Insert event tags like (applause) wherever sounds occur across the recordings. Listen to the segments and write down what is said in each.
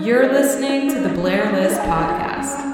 You're listening to the Blair List Podcast.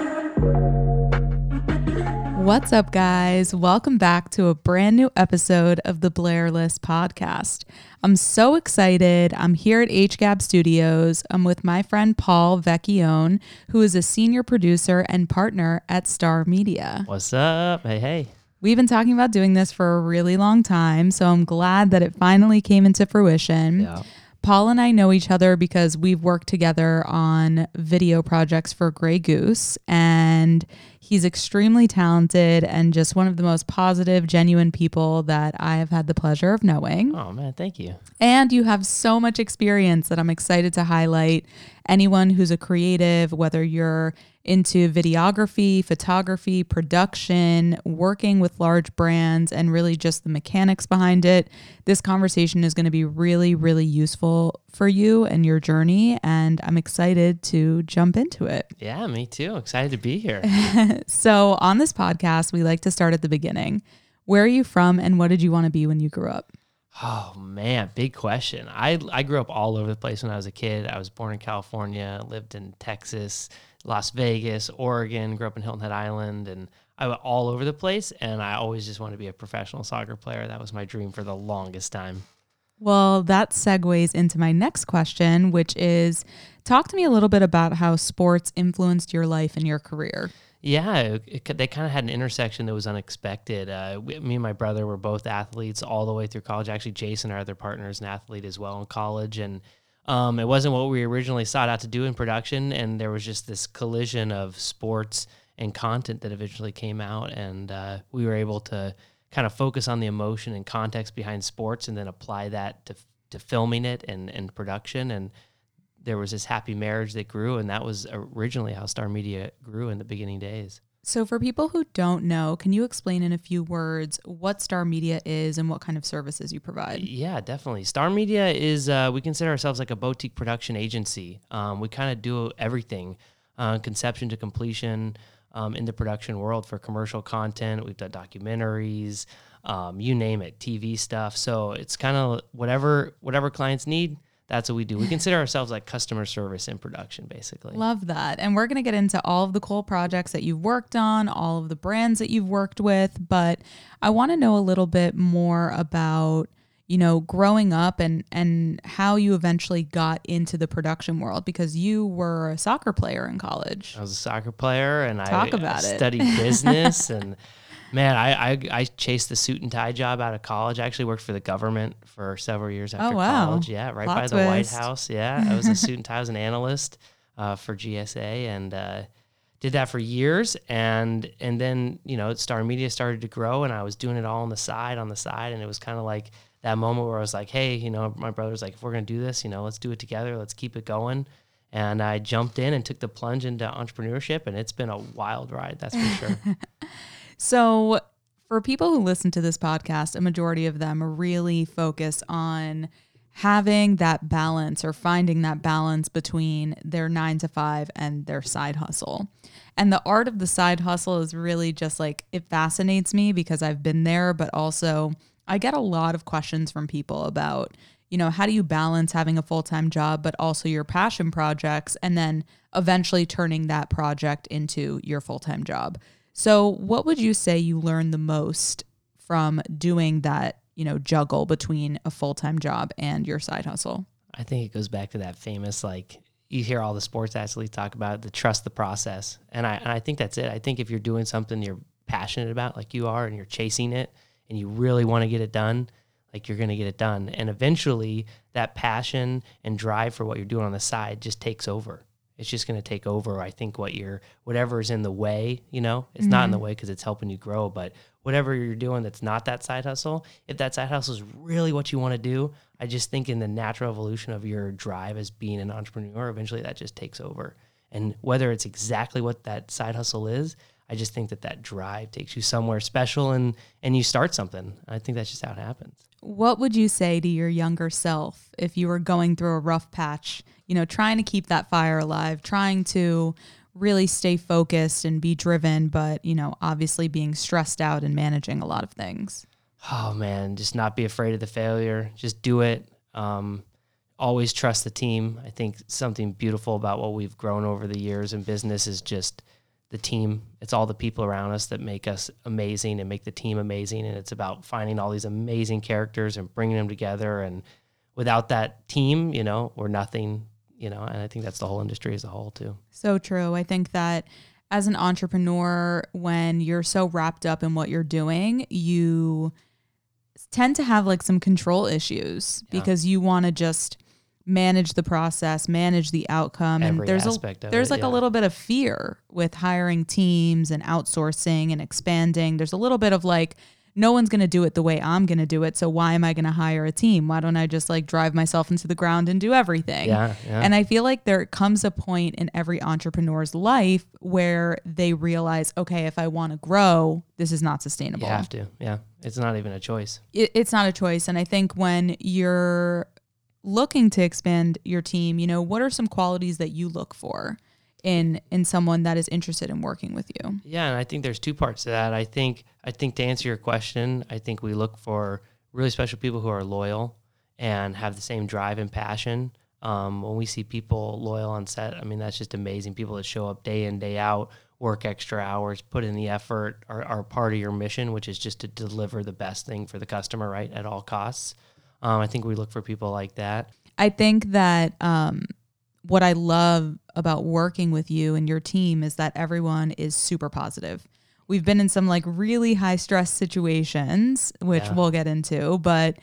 What's up, guys? Welcome back to a brand new episode of the Blair List Podcast. I'm so excited. I'm here at HGAB Studios. I'm with my friend Paul Vecchione, who is a senior producer and partner at Starr Media. What's up? Hey, hey. We've been talking about doing this for a really long time, so I'm glad that it finally came into fruition. Yeah. Paul and I know each other because we've worked together on video projects for Grey Goose, and he's extremely talented and just one of the most positive, genuine people that I have had the pleasure of knowing. Oh man, thank you. And you have so much experience that I'm excited to highlight. Anyone who's a creative, whether you're into videography, photography, production, working with large brands, and really just the mechanics behind it, this conversation is going to be really, really useful for you and your journey. And I'm excited to jump into it. Yeah, me too. Excited to be here. (laughs) So, on this podcast, we like to start at the beginning. Where are you from and what did you want to be when you grew up? Oh man, big question. I I grew up all over the place when I was a kid. I was born in California, lived in Texas, Las Vegas, Oregon, grew up in Hilton Head Island, and I went all over the place. And I always just wanted to be a professional soccer player. That was my dream for the longest time. Well, that segues into my next question, which is talk to me a little bit about how sports influenced your life and your career. Yeah, it, it, they kind of had an intersection that was unexpected. Uh, we, me and my brother were both athletes all the way through college. Actually, Jason, our other partner, is an athlete as well in college, and um, it wasn't what we originally sought out to do in production. And there was just this collision of sports and content that eventually came out, and uh, we were able to kind of focus on the emotion and context behind sports, and then apply that to to filming it and and production and there was this happy marriage that grew, and that was originally how Starr Media grew in the beginning days. So, for people who don't know, can you explain in a few words what Starr Media is and what kind of services you provide? Yeah, definitely. Starr Media is, uh, we consider ourselves like a boutique production agency. Um, we kind of do everything uh, conception to completion um, in the production world for commercial content. We've done documentaries, um, you name it, TV stuff. So, it's kind of whatever whatever clients need that's what we do. We (sighs) consider ourselves like customer service in production, basically. Love that. And we're going to get into all of the cool projects that you've worked on, all of the brands that you've worked with. But I want to know a little bit more about you know growing up and and how you eventually got into the production world because you were a soccer player in college i was a soccer player and Talk i, about I it. studied business and (laughs) Man, I, I I chased the suit and tie job out of college. I actually worked for the government for several years after Oh, wow. college. Yeah, right Plot by the White. House. Yeah, (laughs) I was a suit and tie. I was an analyst uh, for GSA and uh, did that for years. And and then you know, Starr Media started to grow, and I was doing it all on the side, on the side, and it was kind of like that moment where I was like, hey, you know, my brother's like, if we're gonna do this, you know, let's do it together. Let's keep it going. And I jumped in and took the plunge into entrepreneurship, and it's been a wild ride. That's for sure. (laughs) So, for people who listen to this podcast, a majority of them really focus on having that balance or finding that balance between their nine to five and their side hustle. And the art of the side hustle is really just like it fascinates me because I've been there, but also I get a lot of questions from people about, you know, how do you balance having a full time job, but also your passion projects, and then eventually turning that project into your full time job. So, what would you say you learned the most from doing that, you know, juggle between a full time job and your side hustle? I think it goes back to that famous like you hear all the sports athletes talk about the trust the process, and I and I think that's it. I think if you're doing something you're passionate about, like you are, and you're chasing it, and you really want to get it done, like you're going to get it done, and eventually that passion and drive for what you're doing on the side just takes over. It's just going to take over. I think what you're whatever is in the way, you know, it's not in the mm-hmm. way because it's helping you grow, but whatever you're doing that's not that side hustle, if that side hustle is really what you want to do, I just think in the natural evolution of your drive as being an entrepreneur, eventually that just takes over. And whether it's exactly what that side hustle is, I just think that that drive takes you somewhere special and and you start something. I think that's just how it happens. What would you say to your younger self if you were going through a rough patch, you know, trying to keep that fire alive, trying to really stay focused and be driven, but, you know, obviously being stressed out and managing a lot of things? Oh man, just not be afraid of the failure. Just do it. Um, always trust the team. I think something beautiful about what we've grown over the years in business is just the team. It's all the people around us that make us amazing and make the team amazing. And it's about finding all these amazing characters and bringing them together. And without that team, you know, we're nothing, you know, and I think that's the whole industry as a whole too. So true. I think that as an entrepreneur, when you're so wrapped up in what you're doing, you tend to have like some control issues Yeah. because you want to just manage the process, manage the outcome, Every and there's a there's it, like yeah. a little bit of fear with hiring teams and outsourcing and expanding. There's a little bit of like no one's going to do it the way I'm going to do it, so why am I going to hire a team? Why don't I just like drive myself into the ground and do everything? Yeah. yeah. And I feel like there comes a point in every entrepreneur's life where they realize, okay, if I want to grow, this is not sustainable. you have to. Yeah. It's not even a choice. It, it's not a choice. And I think when you're looking to expand your team, you know, what are some qualities that you look for in in someone that is interested in working with you? Yeah, and I think there's two parts to that. I think I think to answer your question, I think we look for really special people who are loyal and have the same drive and passion. Um, when we see people loyal on set, I mean that's just amazing. People that show up day in day out, work extra hours, put in the effort, are, are part of your mission, which is just to deliver the best thing for the customer, right, at all costs. Um, I think we look for people like that. I think that um, what I love about working with you and your team is that everyone is super positive. We've been in some like really high stress situations, which Yeah. we'll get into, but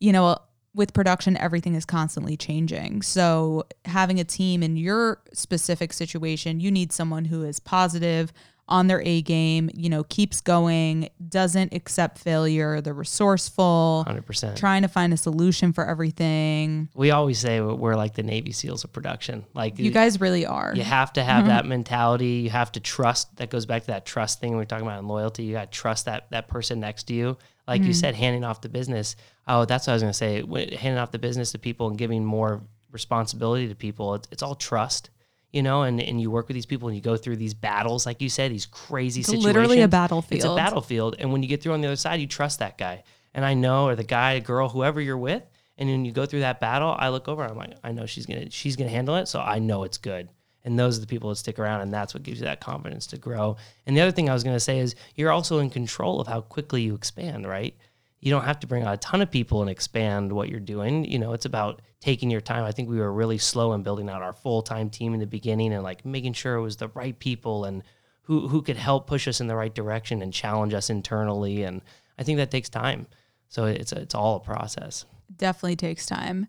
you know, with production, everything is constantly changing. So, having a team in your specific situation, you need someone who is positive, on their A game, you know, keeps going, doesn't accept failure, they're resourceful, Hundred percent. trying to find a solution for everything. We always say we're like the Navy SEALs of production. Like You guys really are. You have to have mm-hmm. that mentality. You have to trust. That goes back to that trust thing we are talking about in loyalty. You got to trust that that person next to you. Like you mm-hmm. said, handing off the business. Oh, that's what I was going to say. When- Handing off the business to people and giving more responsibility to people. It's, it's all trust, you know. And and you work with these people and you go through these battles, like you said, these crazy It's situations. literally a battlefield. It's a battlefield. And when you get through on the other side, you trust that guy. And I know, or the guy, girl, whoever you're with. And when you go through that battle, I look over. I'm like, I know she's gonna she's gonna handle it. So I know it's good. And those are the people that stick around, and that's what gives you that confidence to grow. And the other thing I was gonna say is you're also in control of how quickly you expand, right? You don't have to bring out a ton of people and expand what you're doing. You know, it's about taking your time. I think we were really slow in building out our full time team in the beginning and like making sure it was the right people and who who could help push us in the right direction and challenge us internally. And I think that takes time. So it's it's all a process. Definitely takes time.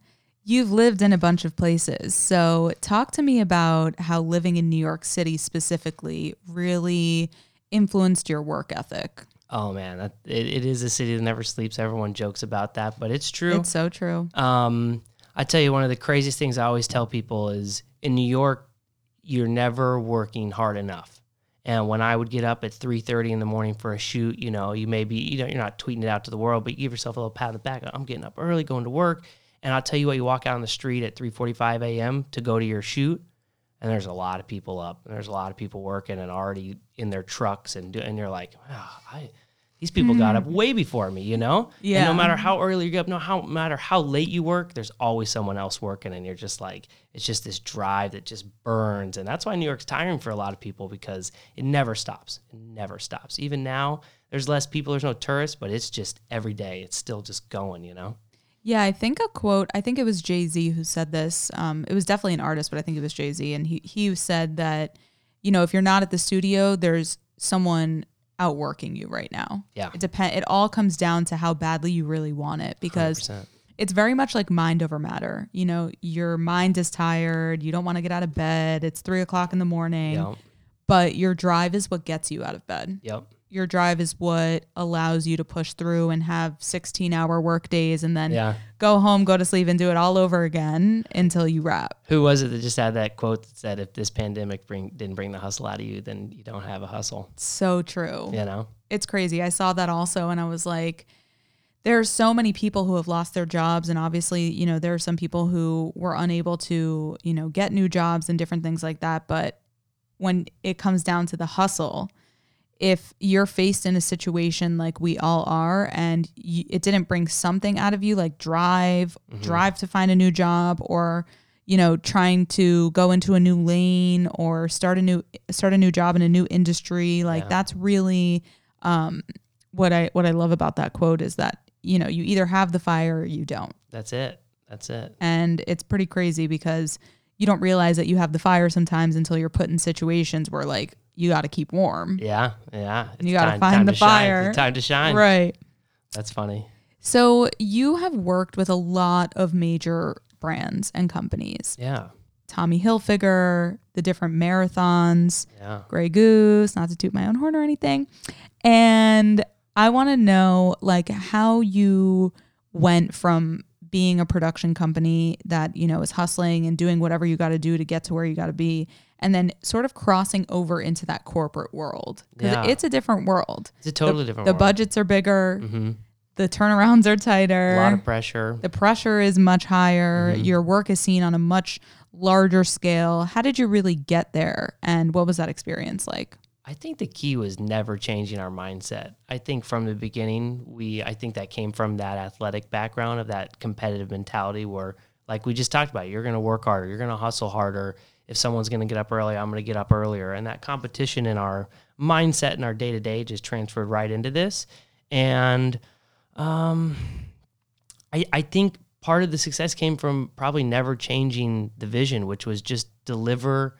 You've lived in a bunch of places. So, talk to me about how living in New York City specifically really influenced your work ethic. Oh man, that, it, it is a city that never sleeps. Everyone jokes about that, but it's true. It's so true. Um, I tell you, one of the craziest things I always tell people is in New York, you're never working hard enough. And when I would get up at 3:30 in the morning for a shoot, you know, you may be, you know, you're not tweeting it out to the world, but you give yourself a little pat on the back. I'm getting up early, going to work, and I'll tell you what, you walk out on the street at 3:45 a.m. to go to your shoot, and there's a lot of people up, and there's a lot of people working and already in their trucks, and do, and you're like, wow, I. These people got up hmm. way before me, you know. And Yeah. no matter how early you get up, no how matter how late you work, there's always someone else working, and you're just like, it's just this drive that just burns, and that's why New York's tiring for a lot of people because it never stops. It never stops. Even now, there's less people, there's no tourists, but it's just every day, it's still just going, you know. Yeah, I think a quote, I think it was Jay Z who said this. Um, it was definitely an artist, but I think it was Jay Z. And he, he said that, you know, if you're not at the studio, there's someone outworking you right now. Yeah. It depend it all comes down to how badly you really want it because 100%. it's very much like mind over matter. You know, your mind is tired, you don't want to get out of bed, it's three o'clock in the morning, Yep. but your drive is what gets you out of bed Yep. Your drive is what allows you to push through and have 16 hour work days and then Yeah. go home, go to sleep and do it all over again until you wrap. Who was it that just had that quote that said, "If this pandemic bring didn't bring the hustle out of you, then you don't have a hustle." So true. You know. It's crazy. I saw that also and I was like, there are so many people who have lost their jobs and obviously, you know, there are some people who were unable to, you know, get new jobs and different things like that, but when it comes down to the hustle, if you're faced in a situation like we all are and you, it didn't bring something out of you like drive Mm-hmm. drive to find a new job or you know trying to go into a new lane or start a new start a new job in a new industry like Yeah. that's really um what i what i love about that quote is that you know you either have the fire or you don't That's it. That's it. and it's pretty crazy because you don't realize that you have the fire sometimes until you're put in situations where like you got to keep warm Yeah, yeah. It's You gotta find time the fire. It's time to shine. right That's funny. So you have worked with a lot of major brands and companies. Yeah, Tommy Hilfiger, the different marathons, yeah. Grey Goose, not to toot my own horn or anything. And I want to know like how you went from being a production company that, you know, is hustling and doing whatever you got to do to get to where you got to be and then sort of crossing over into that corporate world because Yeah. it's a different world. It's a totally different. The world. budgets are bigger, hmm the turnarounds are tighter. A lot of pressure. the pressure is much higher Mm-hmm. your work is seen on a much larger scale how did you really get there and what was that experience like I think the key was never changing our mindset. I think from the beginning, we I think that came from that athletic background of that competitive mentality where like we just talked about, you're going to work harder, you're going to hustle harder. If someone's going to get up early, I'm going to get up earlier. And that competition in our mindset and our day to day just transferred right into this. And um, I, I think part of the success came from probably never changing the vision, which was just deliver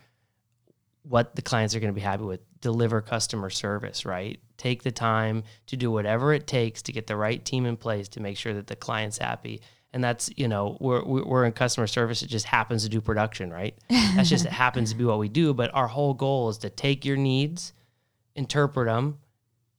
what the clients are going to be happy with deliver customer service right? Take the time to do whatever it takes to get the right team in place to make sure that the client's happy. And that's you know we're we're in customer service. It just happens to do production right? That's just it (laughs) happens to be what we do. But our whole goal is to take your needs interpret them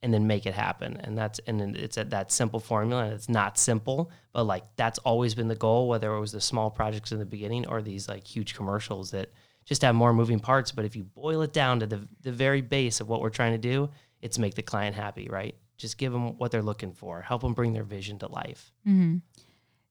and then make it happen. And that's and it's at that simple formula. And it's not simple but like that's always been the goal whether it was the small projects in the beginning or these like huge commercials that just have more moving parts but if you boil it down to the the very base of what we're trying to do it's make the client happy right just give them what they're looking for help them bring their vision to life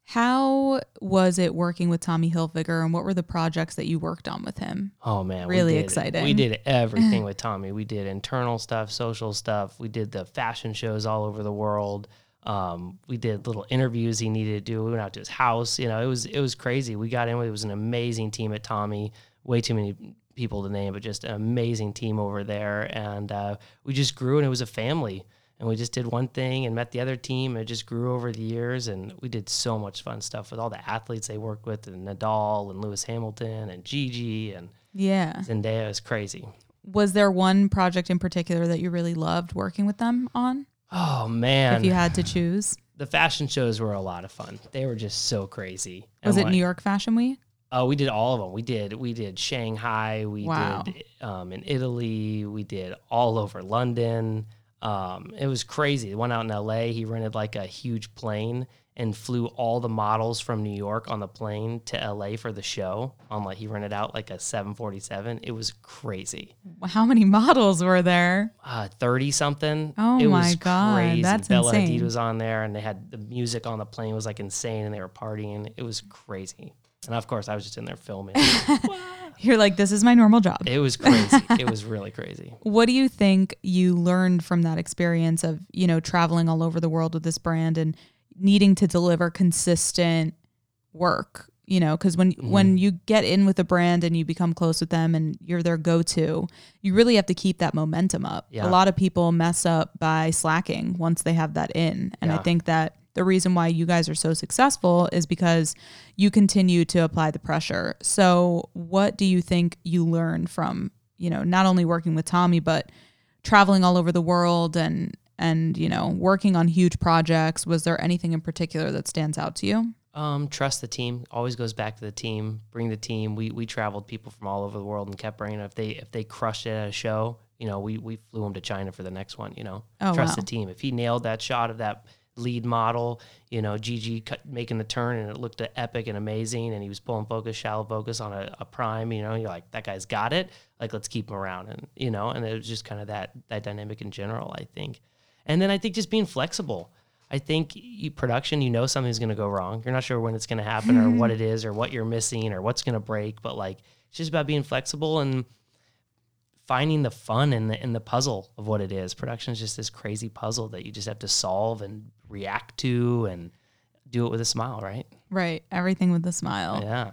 how was it working with tommy hilfiger and what were the projects that you worked on with him Oh man, we Really did- exciting. We did (laughs) everything with Tommy. We did internal stuff, social stuff. We did the fashion shows all over the world. Um, we did little interviews he needed to do. We went out to his house. You know, it was it was crazy. We got in. with It was an amazing team at Tommy. Way too many people to name, but just an amazing team over there. And uh, we just grew, and it was a family. And we just did one thing and met the other team. And it just grew over the years. And we did so much fun stuff with all the athletes they worked with, and Nadal and Lewis Hamilton and Gigi and yeah Zendaya is crazy. was there one project in particular that you really loved working with them on Oh man, if you had to choose the fashion shows were a lot of fun. They were just so crazy. was And it new york fashion week Oh, we did all of them. We did we did Shanghai. We Wow. did um, in Italy. We did all over London. Um, it was crazy. One out in L.A. He rented like a huge plane and flew all the models from New York on the plane to L.A. for the show. On like he rented out like a 747. It was crazy. how many models were there uh, 30 something. Oh it my was God, crazy. that's Bella insane. Hadid was on there and they had the music on the plane was like insane and they were partying. It was crazy. And of course, I was just in there filming. (laughs) (laughs) you're like this is my normal job it was crazy. (laughs) It was really crazy. What do you think you learned from that experience of, you know, traveling all over the world with this brand and needing to deliver consistent work, you know, cuz when Mm-hmm. when you get in with a brand and you become close with them and you're their go-to, you really have to keep that momentum up. Yeah. A lot of people mess up by slacking once they have that in. And I think that the reason why you guys are so successful is because you continue to apply the pressure. So, what do you think you learned from, you know, not only working with Tommy but traveling all over the world and and you know, working on huge projects? Was there anything in particular that stands out to you? Um, trust the team. Always goes back to the team. Bring the team. We we traveled people from all over the world and kept bringing. If they if they crushed it at a show, you know, we we flew them to China for the next one. You know, Oh, trust wow. the team. If he nailed that shot of that lead model, you know, Gigi cut, making the turn and it looked epic and amazing, and he was pulling focus, shallow focus on a, a prime. You know, you're like that guy's got it. Like let's keep him around, and you know, and it was just kind of that that dynamic in general. I think, and then I think just being flexible. I think you, production, you know something's going to go wrong. You're not sure when it's going to happen or what (laughs) it is or what you're missing or what's going to break, but like it's just about being flexible and finding the fun in the in the puzzle of what it is. Production is just this crazy puzzle that you just have to solve and react to and do it with a smile, right? Right. Everything with a smile. Yeah.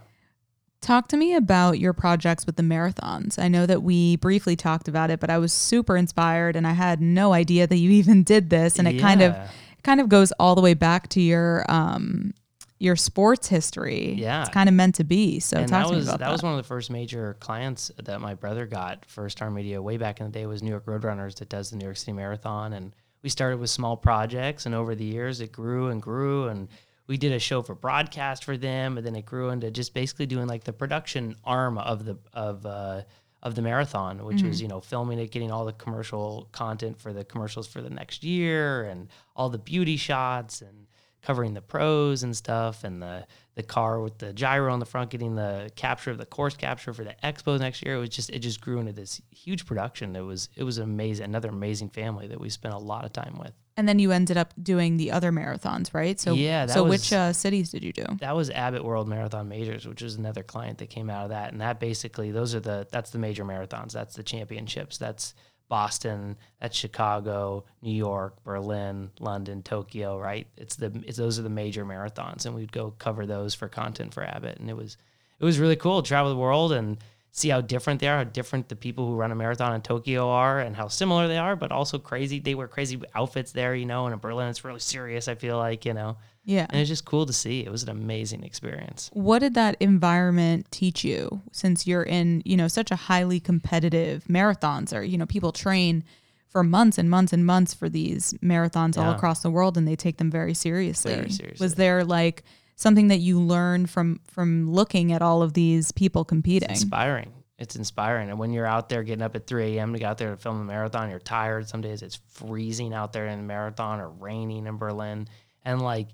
Talk to me about your projects with the marathons. I know that we briefly talked about it, but I was super inspired and I had no idea that you (laughs) even did this. And it kind of kind of goes all the way back to your um your sports history. Yeah. It's kind of meant to be. So and talk that to was me about that that. was one of the first major clients that my brother got for Starr Media way back in the day was New York Road Runners that does the New York City Marathon and we started with small projects and over the years it grew and grew and we did a show for broadcast for them and then it grew into just basically doing like the production arm of the of uh of the marathon, which was, you know, filming it, getting all the commercial content for the commercials for the next year and all the beauty shots and covering the pros and stuff and the the car with the gyro on the front getting the capture of the course capture for the expo next year it was just it just grew into this huge production it was it was amazing another amazing family that we spent a lot of time with and then you ended up doing the other marathons, right? So Yeah, that so was- which uh, cities did you do? that was Abbott World Marathon Majors, which was another client that came out of that. And that basically, those are the that's the major marathons. That's the championships. That's Boston. That's Chicago, New York, Berlin, London, Tokyo. Right? It's the it's those are the major marathons, and we'd go cover those for content for Abbott. And it was it was really cool to travel the world and see how different they are, how different the people who run a marathon in Tokyo are, and how similar they are, but also crazy. They wear crazy outfits there, you know. And in Berlin, it's really serious. I feel like you know. Yeah. And it's just cool to see. It was an amazing experience. What did that environment teach you since you're in, you know, such a highly competitive marathons or, you know, people train for months and months and months for these marathons all across the world and they take them very seriously. Very seriously. Was there like something that you learned from from looking at all of these people competing? It's inspiring. It's inspiring. And when you're out there getting up at 3 a.m. to go out there to film a marathon, you're tired. Some days it's freezing out there in the marathon or raining in Berlin. And like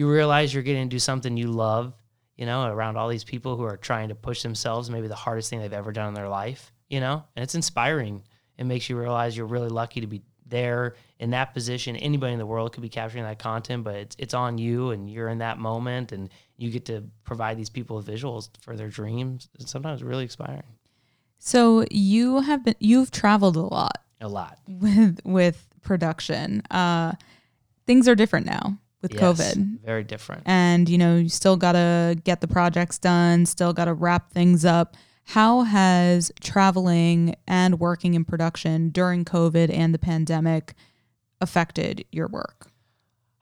you realize you're getting to do something you love, you know, around all these people who are trying to push themselves, maybe the hardest thing they've ever done in their life, you know, and it's inspiring. It makes you realize you're really lucky to be there in that position. Anybody in the world could be capturing that content, but it's it's on you and you're in that moment and you get to provide these people with visuals for their dreams. It's sometimes really inspiring. So you have been you've traveled a lot A lot. with with production. Uh things are different now with Yes, COVID. Very different. and you know you still gotta get the projects done still gotta wrap things up how has traveling and working in production during covid and the pandemic affected your work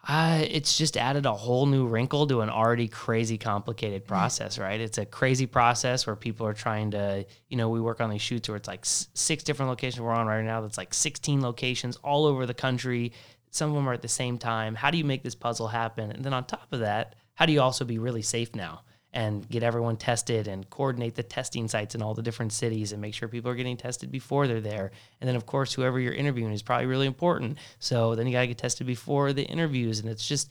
Uh, it's just added a whole new wrinkle to an already crazy complicated process, right? It's a crazy process where people are trying to, you know, we work on these shoots where it's like six different locations we're on right now. That's like 16 locations all over the country. Some of them are at the same time. How do you make this puzzle happen? And then on top of that, how do you also be really safe now and get everyone tested and coordinate the testing sites in all the different cities and make sure people are getting tested before they're there? And then, of course, whoever you're interviewing is probably really important. So then you got to get tested before the interviews. And it's just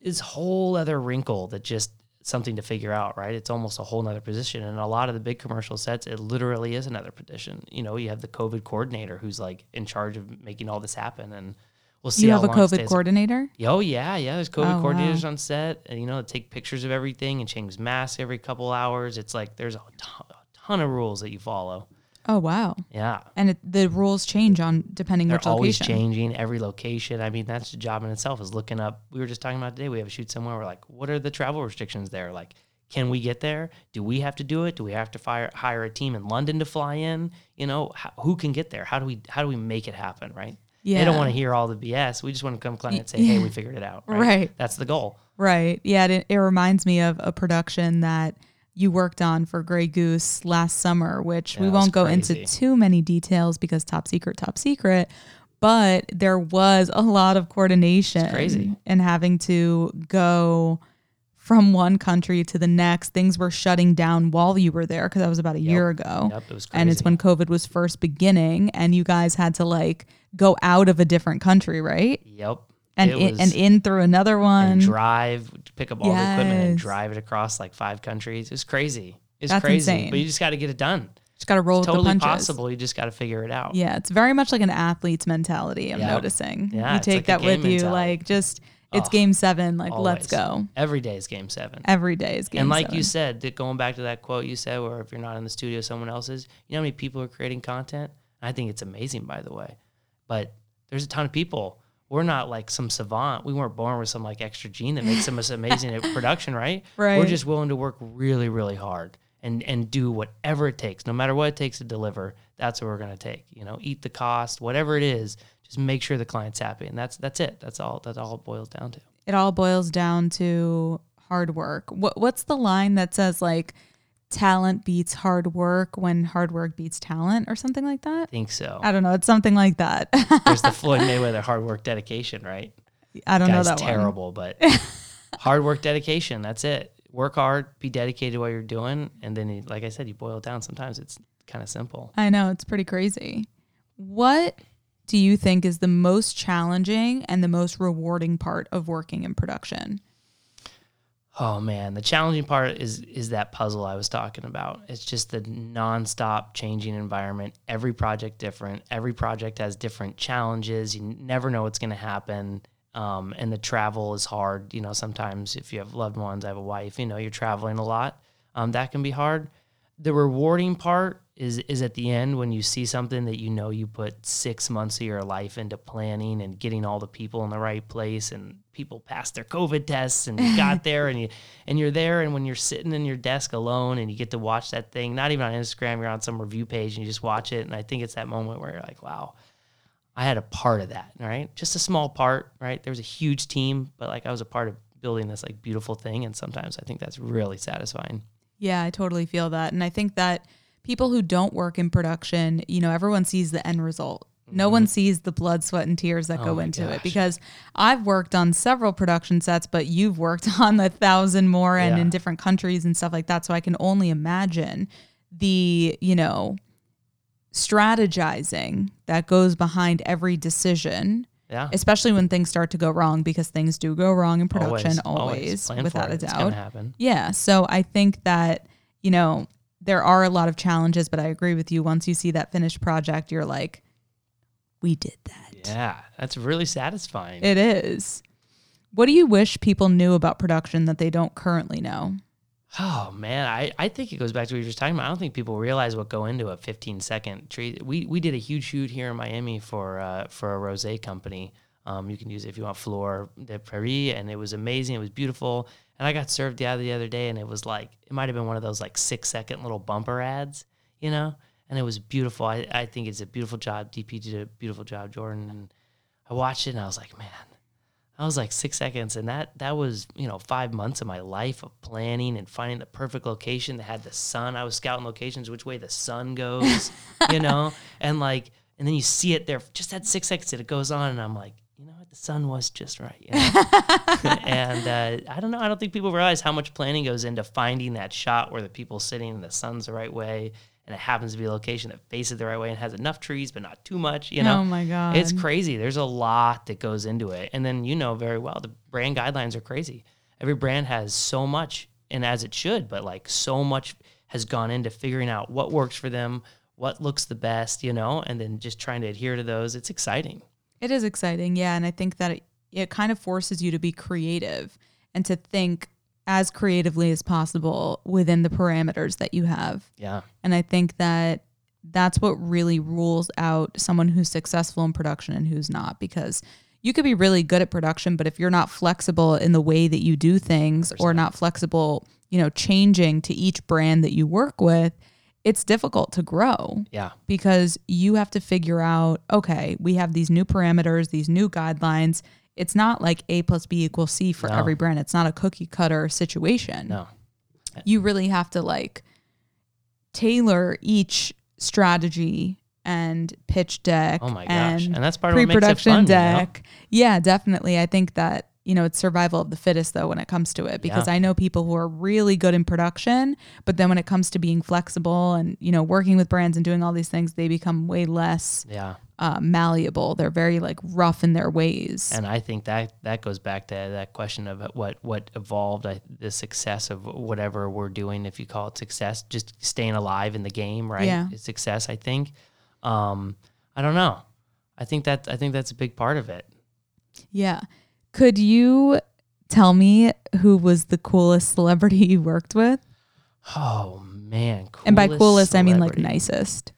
this whole other wrinkle that just something to figure out, right? It's almost a whole nother position. And a lot of the big commercial sets, it literally is another position. You know, you have the COVID coordinator who's like in charge of making all this happen. And we'll see you have a covid coordinator Oh yeah, yeah. There's COVID Oh, coordinators wow. on set, and you know, take pictures of everything and change masks every couple hours. It's like there's a ton, a ton of rules that you follow. oh wow Yeah, and it, the rules change on depending they're which always changing every location. I mean, that's the job in itself. Is looking up. We were just talking about today. We have a shoot somewhere. We're like, what are the travel restrictions there? Like, can we get there? Do we have to do it? Do we have to fire hire a team in London to fly in? You know, how, who can get there? How do we how do we make it happen? Right. They don't want to hear all the BS. We just want to come client and say, hey, we (laughs) figured it out. Right. Right. That's the goal. Right. Yeah. It, it reminds me of a production that you worked on for Grey Goose last summer, which we Yeah, was won't go into too many details because top secret, top secret. But there was a lot of coordination crazy. and having to go from one country to the next. Things were shutting down while you were there because that was about a year ago. Yep, it was crazy. And it's when COVID was first beginning, and you guys had to like go out of a different country, right? Yep. And in, and in through another one. and drive, pick up all the equipment and drive it across like five countries. It's crazy. It's That's crazy. insane. But you just got to get it done. Just got to roll with the totally punches. possible. You just got to figure it out. Yeah, it's very much like an athlete's mentality. I'm Yep. noticing. Yeah, you take like that with game you, mentality. like just it's Oh, game seven. Like let's go. Every day is game seven. Every day is game. seven. and like seven. you said, that going back to that quote you said, where if you're not in the studio, someone else is. You know how many people are creating content? I think it's amazing, by the way. But there's a ton of people. We're not like some savant. We weren't born with some like extra gene that makes us amazing at (laughs) production, right? Right. We're just willing to work really, really hard and and do whatever it takes, no matter what it takes to deliver. That's what we're gonna take. You know, eat the cost, whatever it is. Just make sure the client's happy, and that's that's it. That's all. That's all it boils down to. It all boils down to hard work. What what's the line that says like talent beats hard work when hard work beats talent or something like that? I think so. I don't know. It's something like that. There's the Floyd (laughs) Mayweather hard work dedication, right? I don't know that one. terrible, but (laughs) hard work dedication. That's it. Work hard, be dedicated to what you're doing, and then, you, like I said, you boil it down. Sometimes it's kind of simple. I know it's pretty crazy. What do you think is the most challenging and the most rewarding part of working in production? Oh man, the challenging part is is that puzzle I was talking about. It's just the nonstop changing environment. Every project different. Every project has different challenges. You never know what's going to happen. Um, and the travel is hard. You know, sometimes if you have loved ones, I have a wife. You know, you're traveling a lot. Um, that can be hard. The rewarding part is is at the end when you see something that you know you put six months of your life into planning and getting all the people in the right place and people passed their COVID tests and you got (laughs) there and you and you're there and when you're sitting in your desk alone and you get to watch that thing, not even on Instagram, you're on some review page and you just watch it. And I think it's that moment where you're like, wow, I had a part of that, right? Just a small part, right? There was a huge team, but like I was a part of building this like beautiful thing. And sometimes I think that's really satisfying. Yeah, I totally feel that. And I think that people who don't work in production, you know, everyone sees the end result. No one mm-hmm. sees the blood, sweat, and tears that Oh go into it because I've worked on several production sets, but you've worked (laughs) on a thousand more and Yeah. in different countries and stuff like that. So I can only imagine the, you know, strategizing that goes behind every decision, Yeah. especially when things start to go wrong because things do go wrong in production always, always. Plan without a doubt. happen. Yeah. So I think that, you know, there are a lot of challenges, but I agree with you. Once you see that finished project, you're like, we did that. Yeah, that's really satisfying. It is. What do you wish people knew about production that they don't currently know? Oh man, I, I think it goes back to what you were just talking about. I don't think people realize what go into a 15 second treat. We we did a huge shoot here in Miami for uh, for a rosé company. Um, you can use it if you want Fleur de Paris, and it was amazing. It was beautiful. And I got served the other the other day, and it was like it might have been one of those like six second little bumper ads, you know. And it was beautiful. I, I think it's a beautiful job. DP did a beautiful job, Jordan. And I watched it, and I was like, man, I was like six seconds, and that that was you know five months of my life of planning and finding the perfect location that had the sun. I was scouting locations which way the sun goes, (laughs) you know, and like, and then you see it there just that six seconds, and it goes on, and I'm like, you know what, the sun was just right, you know? (laughs) and uh, I don't know, I don't think people realize how much planning goes into finding that shot where the people's sitting and the sun's the right way. And it happens to be a location that faces the right way and has enough trees, but not too much. You know, Oh my God. it's crazy. There's a lot that goes into it. And then you know very well the brand guidelines are crazy. Every brand has so much, and as it should, but like so much has gone into figuring out what works for them, what looks the best, you know, and then just trying to adhere to those. It's exciting. It is exciting, yeah, and I think that it, it kind of forces you to be creative and to think as creatively as possible within the parameters that you have. Yeah. And I think that that's what really rules out someone who's successful in production and who's not because you could be really good at production but if you're not flexible in the way that you do things or 100%. not flexible, you know, changing to each brand that you work with, it's difficult to grow Yeah. because you have to figure out okay, we have these new parameters, these new guidelines. It's not like A plus B equals C for No. every brand. It's not a cookie cutter situation. No. You really have to like tailor each strategy and pitch deck Oh my gosh. and And that's part of pre-production fun. you know? deck. Yeah, definitely. I think that you know it's survival of the fittest though when it comes to it because Yeah. I know people who are really good in production, but then when it comes to being flexible and you know working with brands and doing all these things, they become way less Yeah. uh, malleable. They're very like rough in their ways. And I think that that goes back to that question of what what evolved I, the success of whatever we're doing. If you call it success, just staying alive in the game, right? Yeah. Is success. I think. Um, I don't know. I think that I think that's a big part of it. yeah. Could you tell me who was the coolest celebrity (laughs) you worked with? Oh man! and by coolest I mean like celebrity. nicest.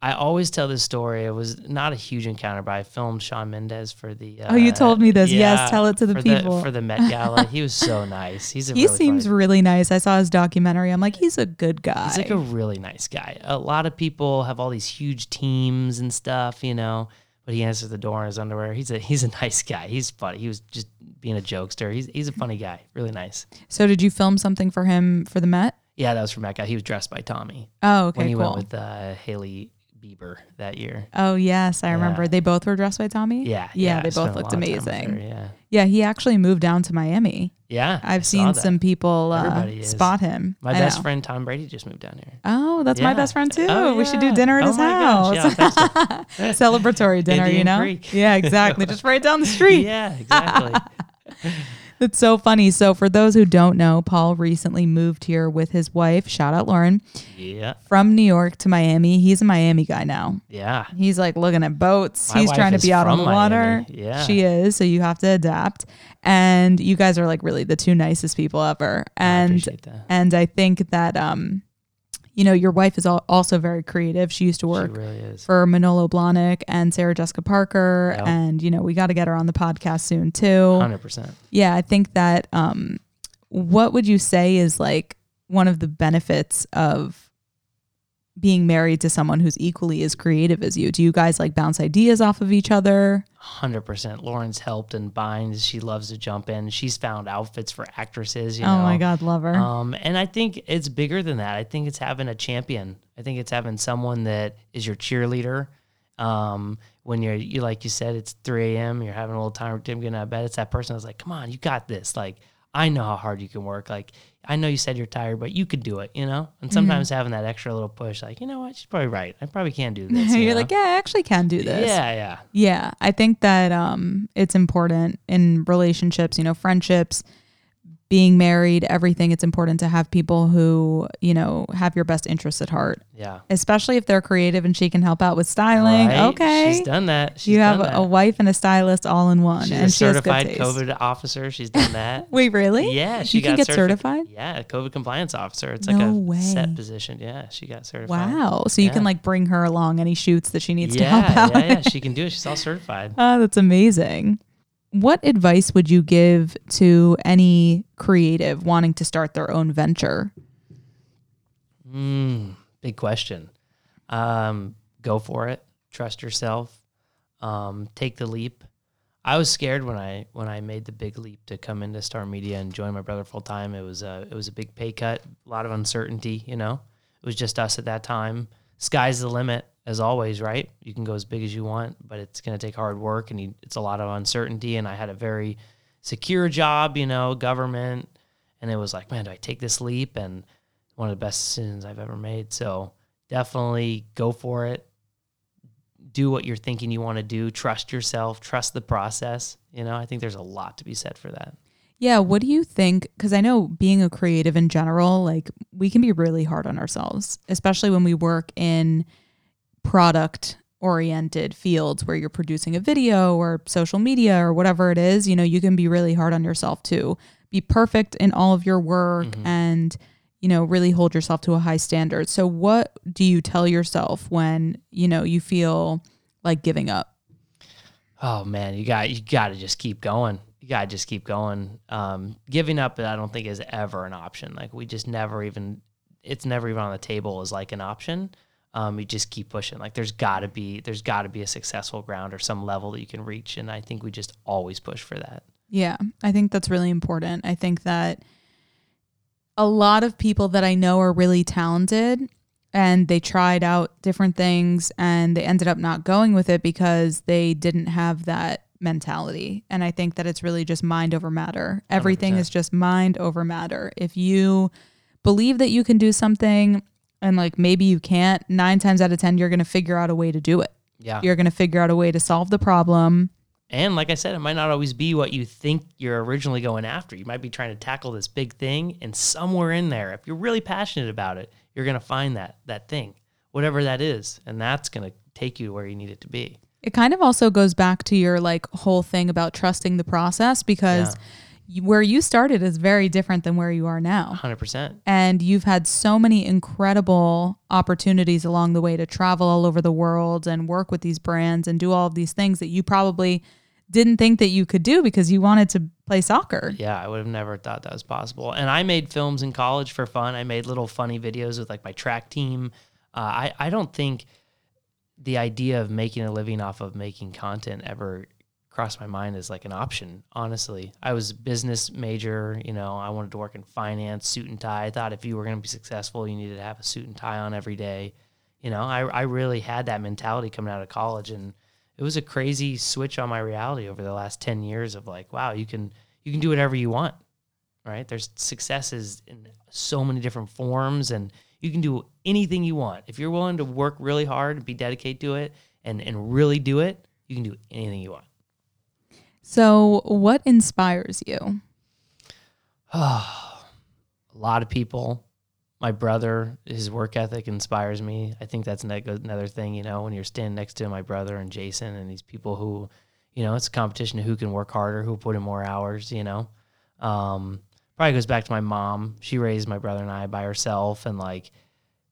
I always tell this story. It was not a huge encounter, but I filmed Shawn Mendes for the. Uh, Oh, you told me this. Yes, tell it to the for people. for the Met (laughs) Gala. he was so nice. He's a he really seems funny- really nice. I saw his documentary. I'm like, he's a good guy. He's like a really nice guy. A lot of people have all these huge teams and stuff, you know. But he answers the door in his underwear. He's a he's a (laughs) nice guy. He's funny. He was just being a jokester. He's he's a funny guy. Really nice. so did you film something for him for the Met? Yeah, that was for that guy. He was dressed by Tommy Oh, okay, when he cool. went with uh, Hailey Bieber that year. oh, yes, I remember. They both were dressed by Tommy. Yeah, yeah, they both looked lot of time with amazing. Yeah, Yeah, he actually moved down to Miami. yeah. I I've saw seen some people uh, spot him. My I best know. friend Tom Brady just moved down here. Oh, that's my best friend too. Oh, We should do dinner at Oh his house. yeah, (laughs) Celebratory (laughs) dinner, you know? Creek. Yeah, exactly. (laughs) Just right down the street. yeah, exactly. It's so funny. So, for those who don't know, Paul recently moved here with his wife, shout out Lauren, yeah, from New York to Miami. He's a Miami guy now. yeah. He's like looking at boats. My He's trying to be out on the water. Miami. Yeah. She is. So, you have to adapt. And you guys are like really the two nicest people ever. I And that. and I think that um you know, your wife is al- also very creative. She used to work really for Manolo Blahnik and Sarah Jessica Parker. Yeah. And, you know, we got to get her on the podcast soon too. Hundred percent. Yeah, I think that um what would you say is like one of the benefits of being married to someone who's equally as creative as you? Do you guys like bounce ideas off of each other? Hundred percent. Lauren's helped and binds. She loves to jump in. She's found outfits for actresses. You oh know? my god, love her. Um, and I think it's bigger than that. I think it's having a champion. I think it's having someone that is your cheerleader. Um, when you're you like you said, it's 3 a.m. You're having a little time getting out of bed. It's that person that's like, "Come on, you got this." Like, I know how hard you can work. Like, I know you said you're tired, but you could do it. You know. And sometimes having that extra little push, like, you know what, she's probably right. I probably can't do (laughs) this. you You're know? like, yeah, I actually can do this. yeah, yeah. Yeah, I think that um, it's important in relationships, you know, friendships, being married, everything. It's important to have people who, you know, have your best interests at heart, Yeah. especially if they're creative and she can help out with styling. Right? Okay. She's done that. She's you have that. a wife and a stylist all in one. She's and a she certified. COVID officer. She's done that. (laughs) Wait, really? Yeah, she You can get certifi- certified? Yeah, COVID compliance officer. It's like No a way. set position. Yeah, she got certified. Wow. So you can like bring her along any shoots that she needs yeah, to help out. yeah, yeah. She can do it. She's all certified. (laughs) Oh, that's amazing. What advice would you give to any creative wanting to start their own venture? Mm, big question. Um, go for it. Trust yourself. Um, take the leap. I was scared when I when I made the big leap to come into Starr Media and join my brother full time. It was a it was a big pay cut, a lot of uncertainty. You know, it was just us at that time. Sky's the limit, as always, right? You can go as big as you want, but it's going to take hard work and you, it's a lot of uncertainty. And I had a very secure job, you know, government, and it was like, man, do I take this leap? And one of the best decisions I've ever made. So definitely go for it. Do what you're thinking you want to do. Trust yourself. Trust the process. You know, I think there's a lot to be said for that. Yeah, what do you think? Because I know being a creative in general, like we can be really hard on ourselves, especially when we work in product oriented fields where you're producing a video or social media or whatever it is. You know, you can be really hard on yourself to Be perfect in all of your work and, you know, really hold yourself to a high standard. So, what do you tell yourself when, you know, you feel like giving up? Oh man, you got you got to just keep going. You got to just keep going. Um, giving up, I don't think is ever an option. Like we just never even, it's never even on the table as like an option. Um, you just keep pushing. Like there's got to be, there's got to be a successful ground or some level that you can reach, and I think we just always push for that. Yeah, I think that's really important. I think that a lot of people that I know are really talented and they tried out different things and they ended up not going with it because they didn't have that mentality. And I think that it's really just mind over matter. Everything 100%. is just mind over matter. If you believe that you can do something and like maybe you can't, nine times out of 10, you're going to figure out a way to do it. Yeah. You're going to figure out a way to solve the problem. And like I said, it might not always be what you think you're originally going after. You might be trying to tackle this big thing, and somewhere in there, if you're really passionate about it, you're gonna find that that thing, whatever that is, and that's gonna take you where you need it to be. It kind of also goes back to your like whole thing about trusting the process because Yeah. Where you started is very different than where you are now. 100%. And you've had so many incredible opportunities along the way to travel all over the world and work with these brands and do all of these things that you probably didn't think that you could do because you wanted to play soccer. Yeah, I would have never thought that was possible. And I made films in college for fun. I made little funny videos with like my track team. Uh, I I don't think the idea of making a living off of making content ever crossed my mind as like an option. Honestly, I was business major. You know, I wanted to work in finance, suit and tie. I thought if you were going to be successful, you needed to have a suit and tie on every day. You know, I I really had that mentality coming out of college and it was a crazy switch on my reality over the last 10 years of like wow you can you can do whatever you want right there's successes in so many different forms and you can do anything you want if you're willing to work really hard and be dedicated to it and and really do it you can do anything you want So, what inspires you? (sighs) a lot of people. My brother his work ethic inspires me. I think that's another thing you know when you're standing next to my brother and jason and these people who you know it's a competition of who can work harder who put in more hours you know? Um, probably goes back to my mom. She raised my brother and i by herself and like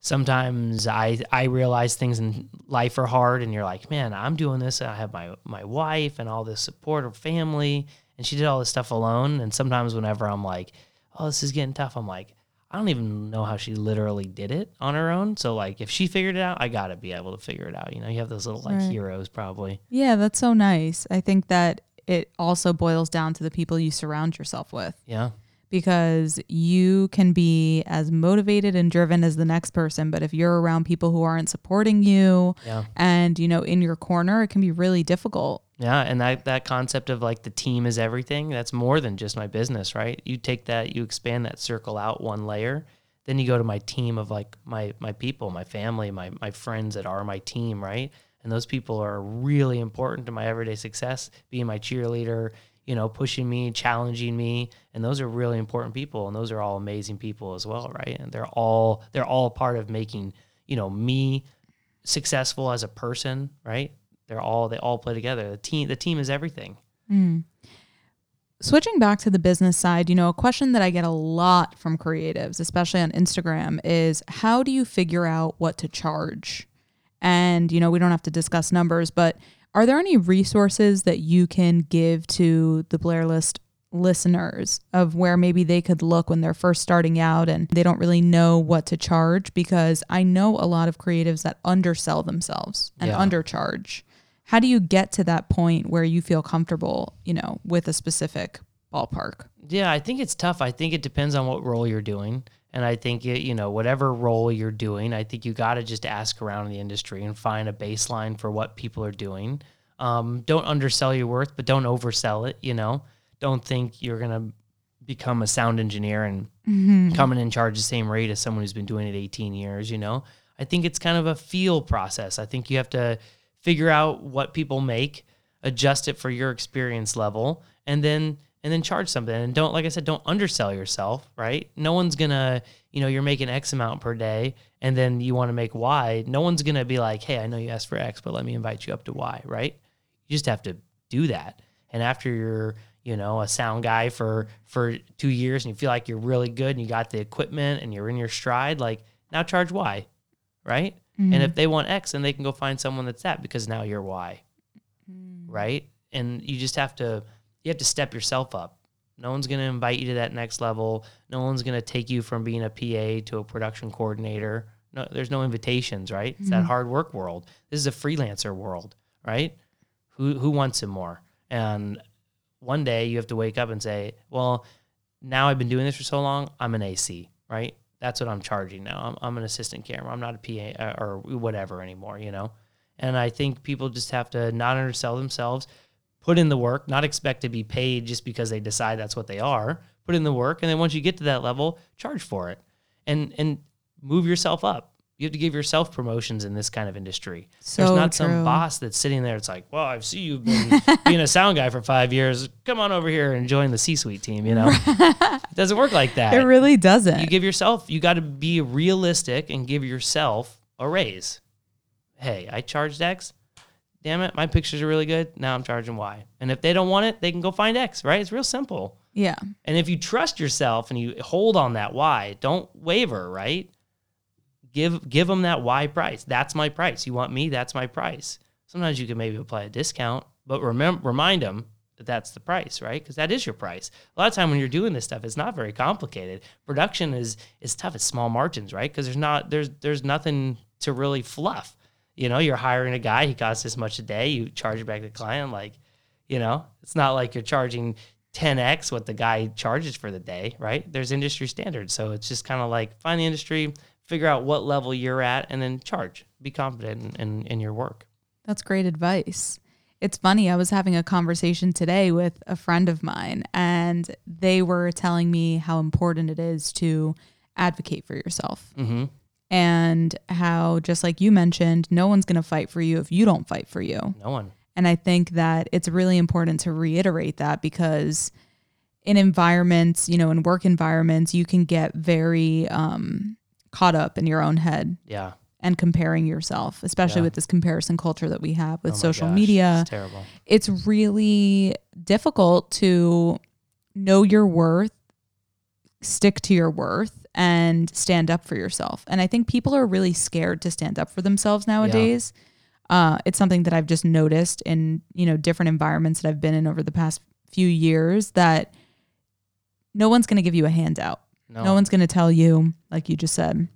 sometimes i i realize things in life are hard and you're like man i'm doing this and i have my my wife and all this support of family and she did all this stuff alone and sometimes whenever i'm like oh this is getting tough i'm like I don't even know how she literally did it on her own. So like if she figured it out, I gotta be able to figure it out. You know, you have those little like Right. heroes probably. Yeah, that's so nice. I think that it also boils down to the people you surround yourself with Yeah. Because you can be as motivated and driven as the next person, but if you're around people who aren't supporting you Yeah. and, you know, in your corner, it can be really difficult. Yeah. And that that concept of like the team is everything, that's more than just my business, right? You take that, you expand that circle out one layer, then you go to my team of like my my people, my family, my my friends that are my team, right? And those people are really important to my everyday success, being my cheerleader, you know, pushing me, challenging me, and those are really important people, and those are all amazing people as well, right? And they're all they're all part of making you know me successful as a person, right? They're all they all play together. The team the team is everything. Hmm. Switching back to the business side, you know, a question that I get a lot from creatives, especially on Instagram, is how do you figure out what to charge? And, you know, we don't have to discuss numbers, but are there any resources that you can give to the Blair List listeners of where maybe they could look when they're first starting out and they don't really know what to charge? Because I know a lot of creatives that undersell themselves and Yeah. undercharge. How do you get to that point where you feel comfortable, you know, with a specific ballpark? Yeah, I think it's tough. I think it depends on what role you're doing. And I think, it, you know, whatever role you're doing, I think you got to just ask around in the industry and find a baseline for what people are doing. Um, don't undersell your worth, but don't oversell it, you know? Don't think you're going to become a sound engineer and come in and charge the same rate as someone who's been doing it 18 years, you know? I think it's kind of a feel process. I think you have to figure out what people make, adjust it for your experience level, and then and then charge something. And don't like I said, don't undersell yourself, right? No one's gonna, you know, you're making X amount per day and then you want to make Y. No one's gonna be like, hey, I know you asked for X, but let me invite you up to Y, right? You just have to do that. And after you're, you know, a sound guy for for two years and you feel like you're really good and you got the equipment and you're in your stride, like now charge Y, right? And mm-hmm. if they want X, then they can go find someone that's that because now you're Y, mm. right? And you just have to you have to step yourself up. No one's going to invite you to that next level. No one's going to take you from being a PA to a production coordinator. No, there's no invitations, right? It's that hard work world. This is a freelancer world, right? Who who wants it more? And one day you have to wake up and say, well, now I've been doing this for so long, I'm an AC, right? That's what I'm charging now. I'm, I'm an assistant camera. I'm not a PA uh, or whatever anymore, you know? And I think people just have to not undersell themselves, put in the work, not expect to be paid just because they decide that's what they are. Put in the work, and then once you get to that level, charge for it, and and move yourself up. You have to give yourself promotions in this kind of industry. There's not true. some boss that's sitting there. It's like, well, I see you've been (laughs) being a sound guy for five years. Come on over here and join the C-suite team. You know, (laughs) it doesn't work like that. It really doesn't. you give yourself. You got to be realistic and give yourself a raise. Hey, I charged X. damn it, my pictures are really good. Now I'm charging Y. And if they don't want it, they can go find X, right? It's real simple. Yeah. And if you trust yourself and you hold on that Y, don't waver, right? Give give them that Y price. That's my price. You want me? That's my price. Sometimes you can maybe apply a discount, but remember remind them that that's the price, right? Because that is your price. A lot of time when you're doing this stuff, it's not very complicated. Production is is tough. It's small margins, right? Because there's not there's there's nothing to really fluff. You know, you're hiring a guy, he costs this much a day, you charge back the client. Like, you know, it's not like you're charging 10x what the guy charges for the day, right? There's industry standards. So it's just kind of like find the industry, figure out what level you're at, and then charge. Be confident in, in, in your work. That's great advice. It's funny, I was having a conversation today with a friend of mine, and they were telling me how important it is to advocate for yourself. Mm-hmm. And how, just like you mentioned, no one's going to fight for you if you don't fight for you. No one. And I think that it's really important to reiterate that because in environments, you know, in work environments, you can get very um, caught up in your own head Yeah. and comparing yourself, especially Yeah. with this comparison culture that we have with Oh social gosh, media. It's terrible. It's really difficult to know your worth, stick to your worth, and stand up for yourself. And I think people are really scared to stand up for themselves nowadays. Uh, it's something that I've just noticed in you know different environments that I've been in over the past few years that no one's going to give you a handout. No. No one's going to tell you, like you just said,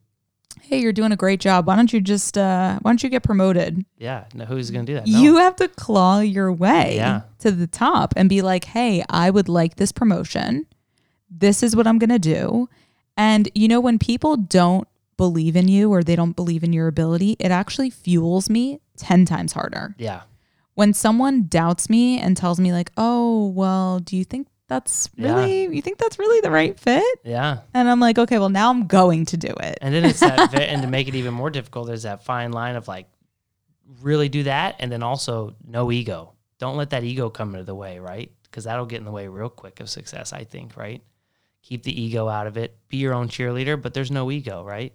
"Hey, you're doing a great job. Why don't you just uh, why don't you get promoted?" yeah. No, who's going to do that? No. You have to claw your way Yeah. to the top and be like, "Hey, I would like this promotion. This is what I'm going to do." And you know when people don't believe in you or they don't believe in your ability, it actually fuels me 10 times harder. yeah. When someone doubts me and tells me like, "Oh, well, do you think that's Yeah. really you think that's really the right fit?" Yeah. And I'm like, "Okay, well, now I'm going to do it." And then it's that, (laughs) ve- and to make it even more difficult, there's that fine line of like, really do that, and then also no ego. Don't let that ego come into the way, right? Because that'll get in the way real quick of success, I think, right? Keep the ego out of it. Be your own cheerleader, but there's no ego, right?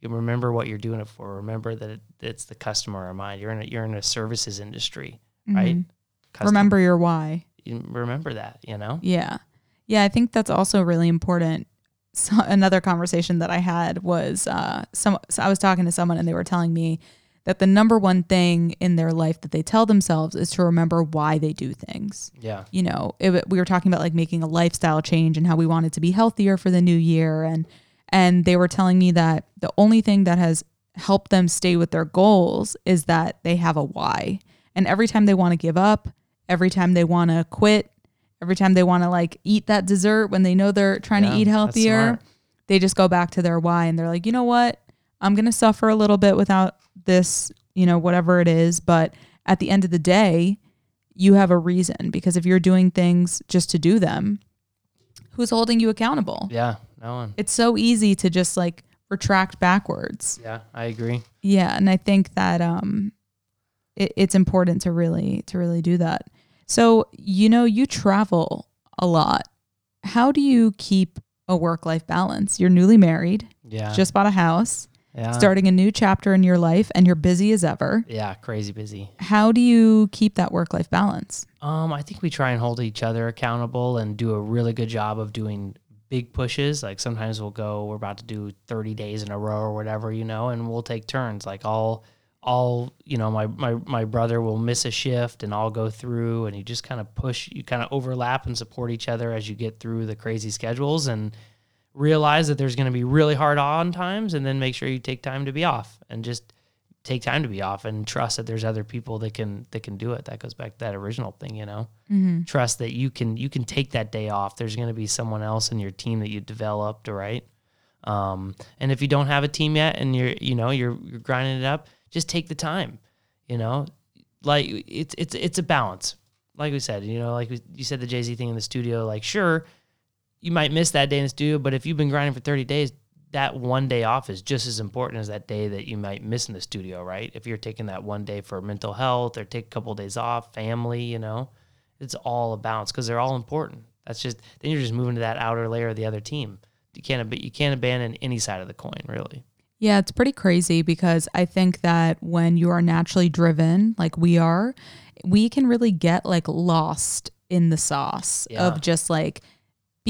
You remember what you're doing it for. Remember that it, it's the customer in mind. You're in a, you're in a services industry, right? Mhm. Customer- Remember your why. you remember that, you know? Yeah. Yeah, I think that's also really important. So another conversation that I had was uh some so I was talking to someone and they were telling me that the number one thing in their life that they tell themselves is to remember why they do things. Yeah. You know, it, we were talking about like making a lifestyle change and how we wanted to be healthier for the new year and and they were telling me that the only thing that has helped them stay with their goals is that they have a why. And every time they want to give up, every time they want to quit, every time they want to like eat that dessert when they know they're trying Yeah, to eat healthier, they just go back to their why and they're like, you know what? I'm going to suffer a little bit without this, you know, whatever it is. But at the end of the day, you have a reason because if you're doing things just to do them, who's holding you accountable? Yeah. No one. It's so easy to just like retract backwards. Yeah. I agree. Yeah, and I think that um, it, it's important to really to really do that. So you know, you travel a lot. How do you keep a work life balance? You're newly married, Yeah. just bought a house, yeah. starting a new chapter in your life, and you're busy as ever. Yeah. Crazy busy. How do you keep that work life balance? Um, I think we try and hold each other accountable and do a really good job of doing big pushes. Like sometimes we'll go, we're about to do 30 days in a row or whatever, you know, and we'll take turns. Like I'll, I'll, you know, my, my, my brother will miss a shift and I'll go through and you just kind of push, you kind of overlap and support each other as you get through the crazy schedules and realize that there's going to be really hard on times and then make sure you take time to be off and just take time to be off and trust that there's other people that can that can do it. That goes back to that original thing you know? Mm-hmm. trust that you can you can take that day off. There's going to be someone else in your team that you developed right? Um, and if you don't have a team yet and you're you know you're you're grinding it up just take the time you know? Like it's it's it's a balance. Like we said you know like we, you said the jay-z thing in the studio like sure you might miss that day in the studio but if you've been grinding for 30 days that one day off is just as important as that day that you might miss in the studio right if you're taking that one day for mental health or take a couple of days off family you know it's all a balance because they're all important. That's just then you're just moving to that outer layer of the other team. You can't you can't abandon any side of the coin really. Yeah, it's pretty crazy because I think that when you are naturally driven, like we are, we can really get like lost in the sauce Yeah. of just like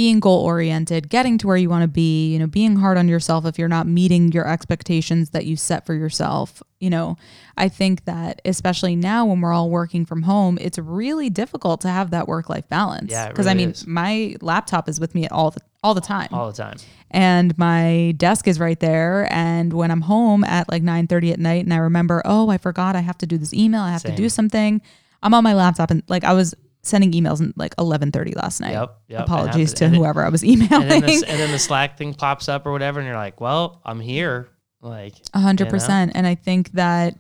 being goal oriented, getting to where you want to be, you know, being hard on yourself if you're not meeting your expectations that you set for yourself. You know, I think that especially now when we're all working from home, it's really difficult to have that work life balance. Yeah, Because I mean, is. my laptop is with me all the all the time all the time. and my desk is right there and when i'm home at like 9.30 at night and i remember oh i forgot i have to do this email i have to do something i'm on my laptop and like i was sending emails at like 11.30 last night. Yep, yep, apologies to And it- whoever i was And then, emailing. the, and then the Slack thing pops up or whatever, and you're like, "Well, I'm here." Like, A hundred percent. And I think that,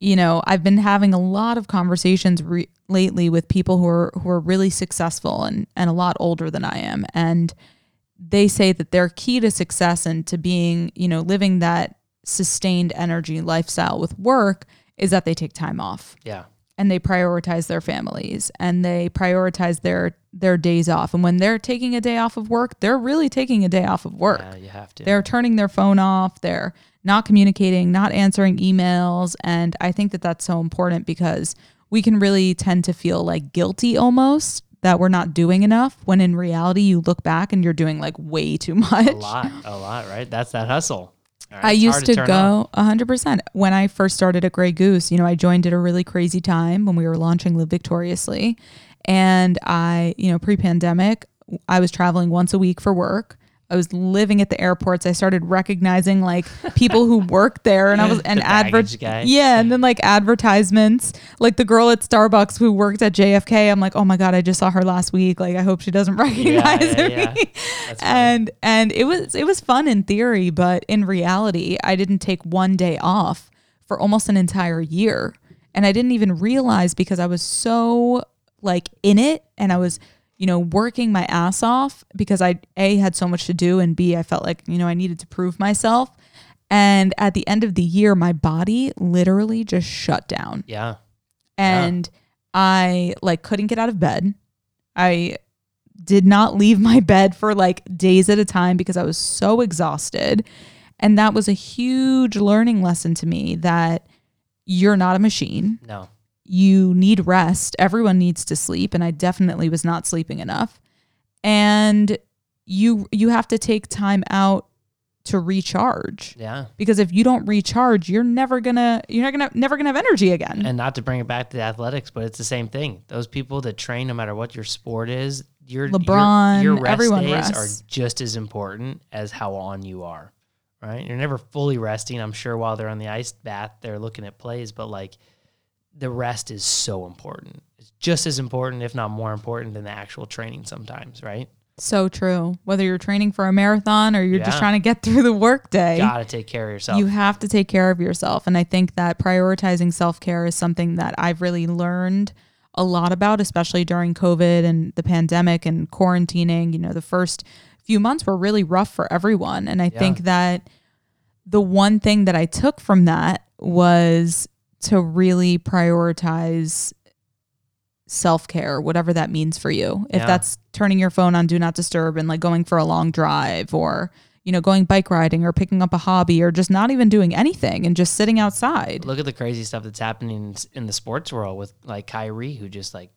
you know, I've been having a lot of conversations re- lately with people who are who are really successful and and a lot older than I am, and they say that their key to success and to being, you know, living that sustained energy lifestyle with work is that they take time off. Yeah, and they prioritize their families and they prioritize their their days off and when they're taking a day off of work they're really taking a day off of work yeah, you have to. they're turning their phone off they're not communicating not answering emails and i think that that's so important because we can really tend to feel like guilty almost that we're not doing enough when in reality you look back and you're doing like way too (laughs) much a lot, a lot, right? That's that hustle. Right, I used to, off. go 100%. When I first started at Grey Goose, you know, I joined at a really crazy time when we were launching Live Victoriously. And I, you know, pre pandemic, I was traveling once a week for work. I was living at the airports. I started recognizing like people who worked there and I was (laughs) and The advert guy. Yeah, and then like advertisements, like the girl at Starbucks who worked at JFK. I'm like, "Oh my god, I just saw her last week. Like I hope she doesn't (laughs) recognize yeah, yeah. me." Funny. and and it was it was fun in theory, but in reality, I didn't take one day off for almost an entire year. And I didn't even realize because I was so like in it and I was, you know, working my ass off because I A had so much to do and B I felt like, you know, I needed to prove myself. And at the end of the year, my body literally just shut down Yeah, and I like couldn't get out of bed. I did not leave my bed for like days at a time because I was so exhausted. And that was a huge learning lesson to me that you're not a machine. no, You need rest. Everyone needs to sleep and I definitely was not sleeping enough. And you you have to take time out to recharge yeah. because if you don't recharge, you're never going to you're not to never to have energy again. And not to bring it back to the athletics, but it's the same thing. Those people that train, no matter what your sport is, your your- LeBron, your, rest everyone days rests. are just as important as how on you are. Right? You're never fully resting. I'm sure while they're on the ice bath, they're looking at plays, but like the rest is so important. It's just as important, if not more important, than the actual training sometimes, right? So true. Whether you're training for a marathon or you're just trying to get (laughs) through the workday, You Gotta take care of yourself. you have to take care of yourself. And I think that prioritizing self care is something that I've really learned a lot about, especially during COVID and the pandemic and quarantining. You know, the first few months were really rough for everyone. And I Yeah. think that the one thing that I took from that was to really prioritize self care, whatever that means for you. If Yeah. that's turning your phone on do not disturb and like going for a long drive or, you know, going bike riding or picking up a hobby or just not even doing anything and just sitting outside. Look at the crazy stuff that's happening in the sports world with like Kyrie, who just like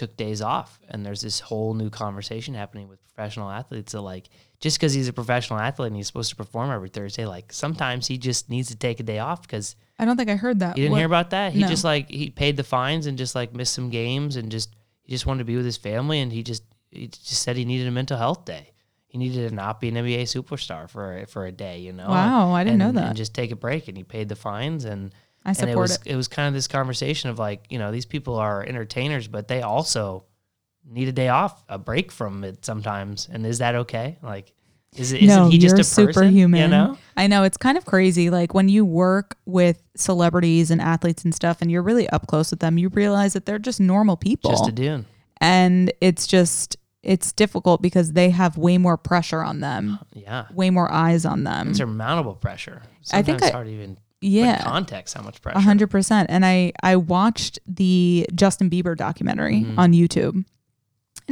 took days off, and there's this whole new conversation happening with professional athletes. That like just because he's a professional athlete and he's supposed to perform every Thursday, like sometimes he just needs to take a day off because I don't think I heard that. you didn't What- hear about that. He No. just like he paid the fines and just like missed some games and just he just wanted to be with his family and he just he just said he needed a mental health day. He needed to not be an NBA superstar for a, for a day, you know. Wow, I didn't know that. And just take a break, and he paid the fines and I and it support was it. it was kind of this conversation of like you know these people are entertainers but they also need a day off a break from it sometimes and is that okay like is it isn't no, he just a person superhuman. you know I know it's kind of crazy. Like when you work with celebrities and athletes and stuff, and you're really up close with them, you realize that they're just normal people. just a dude and it's just it's difficult because they have way more pressure on them, yeah way more eyes on them. insurmountable pressure Um, I think it's hard to even Yeah, context how much pressure a hundred percent. And I I watched the Justin Bieber documentary Mhm. on YouTube, and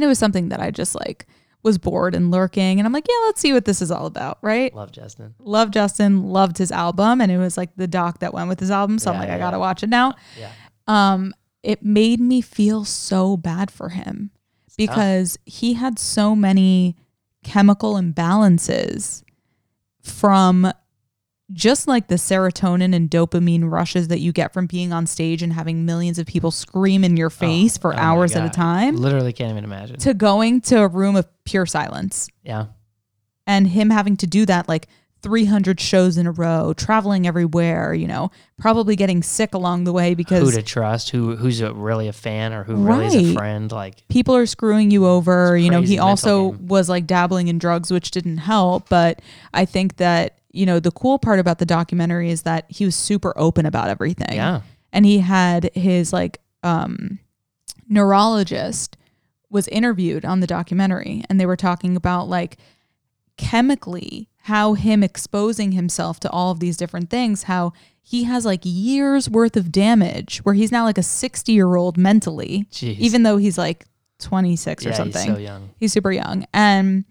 it was something that I just like was bored and lurking. And I'm like, yeah, let's see what this is all about, right? Love Justin. love Justin, loved his album. And it was like the doc that went with his album. So I'm Yeah, like, I got to watch it now. Yeah. Um, it made me feel so bad for him because he had so many chemical imbalances from just like the serotonin and dopamine rushes that you get from being on stage and having millions of people scream in your oh, face for Oh hours at a time Literally can't even imagine. to going to a room of pure silence yeah. and him having to do that like 300 shows in a row, traveling everywhere, you know, probably getting sick along the way because Who to trust? Who who's a, really a fan or who really is a friend? Like people are screwing you over. You know, he also game. was like dabbling in drugs, which didn't help. But I think that, you know, the cool part about the documentary is that he was super open about everything. yeah. And he had his like um neurologist was interviewed on the documentary and they were talking about like chemically how him exposing himself to all of these different things how he has like years worth of damage where he's now like a 60 year old mentally Jeez. even though he's like 26 or something He's so young. He's super young. And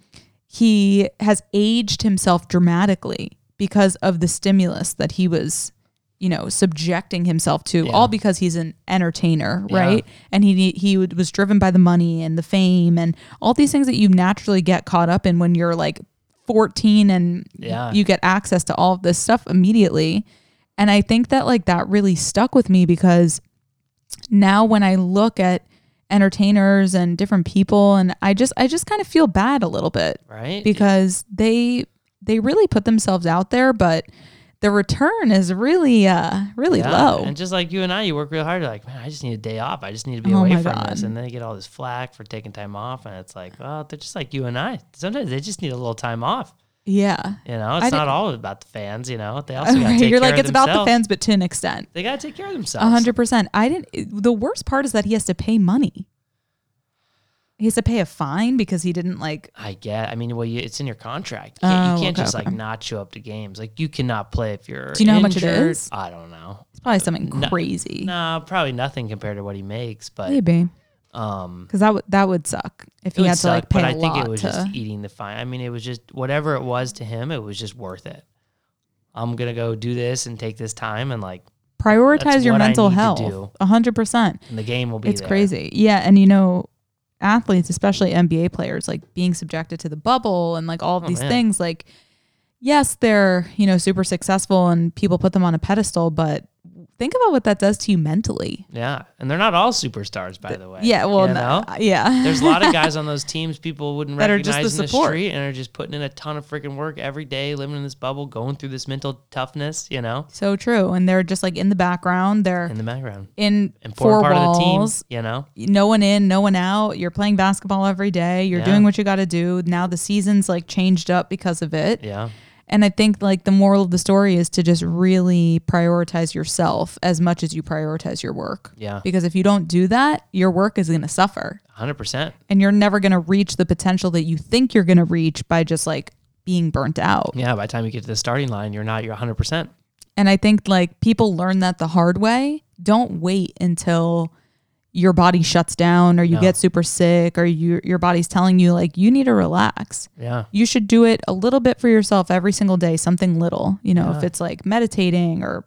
he has aged himself dramatically because of the stimulus that he was, you know, subjecting himself to, Yeah. all because he's an entertainer, Yeah. right? And he he was driven by the money and the fame and all these things that you naturally get caught up in when you're like 14 and Yeah. you get access to all of this stuff immediately. And I think that like that really stuck with me because now when I look at entertainers and different people and I just I just kind of feel bad a little bit Right? because they they really put themselves out there but the return is really uh really Yeah, low. And just like you and I, you work real hard. You're like, man, I just need a day off. I just need to be Oh away from God. this. And then they get all this flack for taking time off. And it's like, well, they're just like you and I. Sometimes they just need a little time off. yeah. You know, it's didn't- not all about the fans. You know, they (laughs) also got to Right, take You're like it's about the fans but to an extent. They got to take care of themselves. A hundred percent. I didn't. The worst part is that he has to pay money. He has to pay a fine because he didn't like. I get. I mean, well, you, it's in your contract. You can't, Oh, you can't okay, just okay. like not show up to games. Like you cannot play if you're. Do you know how much it injured. is? I don't know. It's probably something No- crazy. No, probably nothing compared to what he makes. But Maybe um, because that would that would suck if it he would had to suck. like pay but a think lot it was to. just eating the fine. I mean, it was just whatever it was to him. It was just worth it. I'm gonna go do this and take this time and like, prioritize your what I mental need to health. do. A hundred percent. and the game will be. It's there. crazy. Yeah, and you know, athletes, especially NBA players, like being subjected to the bubble and like all of Oh, these man. things. Like, yes, they're you know super successful and people put them on a pedestal, but think about what that does to you mentally. Yeah, and they're not all superstars, by the way. Yeah, well, You no- uh, yeah. There's a lot of guys (laughs) on those teams people wouldn't That are just recognize the in the support. street and are just putting in a ton of freaking work every day, living in this bubble, going through this mental toughness, you know, so true, and they're just like in the background. They're in the background. in four part walls. of the team, you know. no one in, no one out. You're playing basketball every day. You're Yeah. doing what you got to do. Now the season's like changed up because of it. Yeah. And I think like the moral of the story is to just really prioritize yourself as much as you prioritize your work. Yeah. Because if you don't do that, your work is going to suffer 100%. and you're never going to reach the potential that you think you're going to reach by just like being burnt out. Yeah, by the time you get to the starting line, you're not, you're 100%. And I think like people learn that the hard way. Don't wait until your body shuts down or you No. get super sick or you, your body's telling you like you need to relax. Yeah. You should do it a little bit for yourself every single day, something little, you know, if it's like meditating or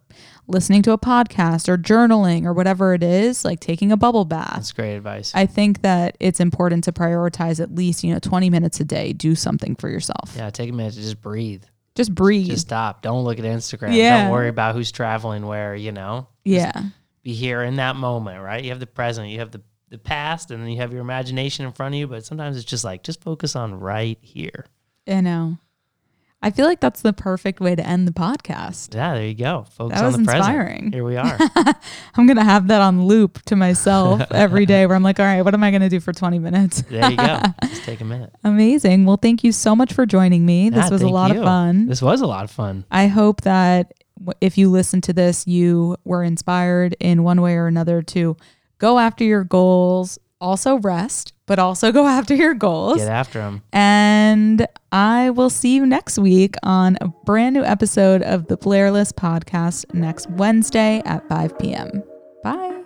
listening to a podcast or journaling or whatever it is, like taking a bubble bath. That's great advice. I think that it's important to prioritize at least, you know, 20 minutes a day, do something for yourself. yeah, take a minute to just breathe. Just breathe. Just stop. Don't look at Instagram. Yeah. Don't worry about who's traveling where, you know. yeah. Be here in that moment, right? You have the present, you have the, the past, and then you have your imagination in front of you. But sometimes it's just like, just focus on right here. I know. I feel like that's the perfect way to end the podcast. Yeah, there you go. Focus That on was the present. inspiring. Here we are. (laughs) I'm going to have that on loop to myself (laughs) every day where I'm like, all right, what am I going to do for 20 minutes? there you go. (laughs) Just take a minute. Amazing. Well, thank you so much for joining me. This was a lot you. of fun. This was a lot of fun. I hope that if you listen to this, you were inspired in one way or another to go after your goals, also rest, but also go (laughs) after your goals. Get after them. And I will see you next week on a brand new episode of the Blair List podcast next Wednesday at 5 p.m. Bye.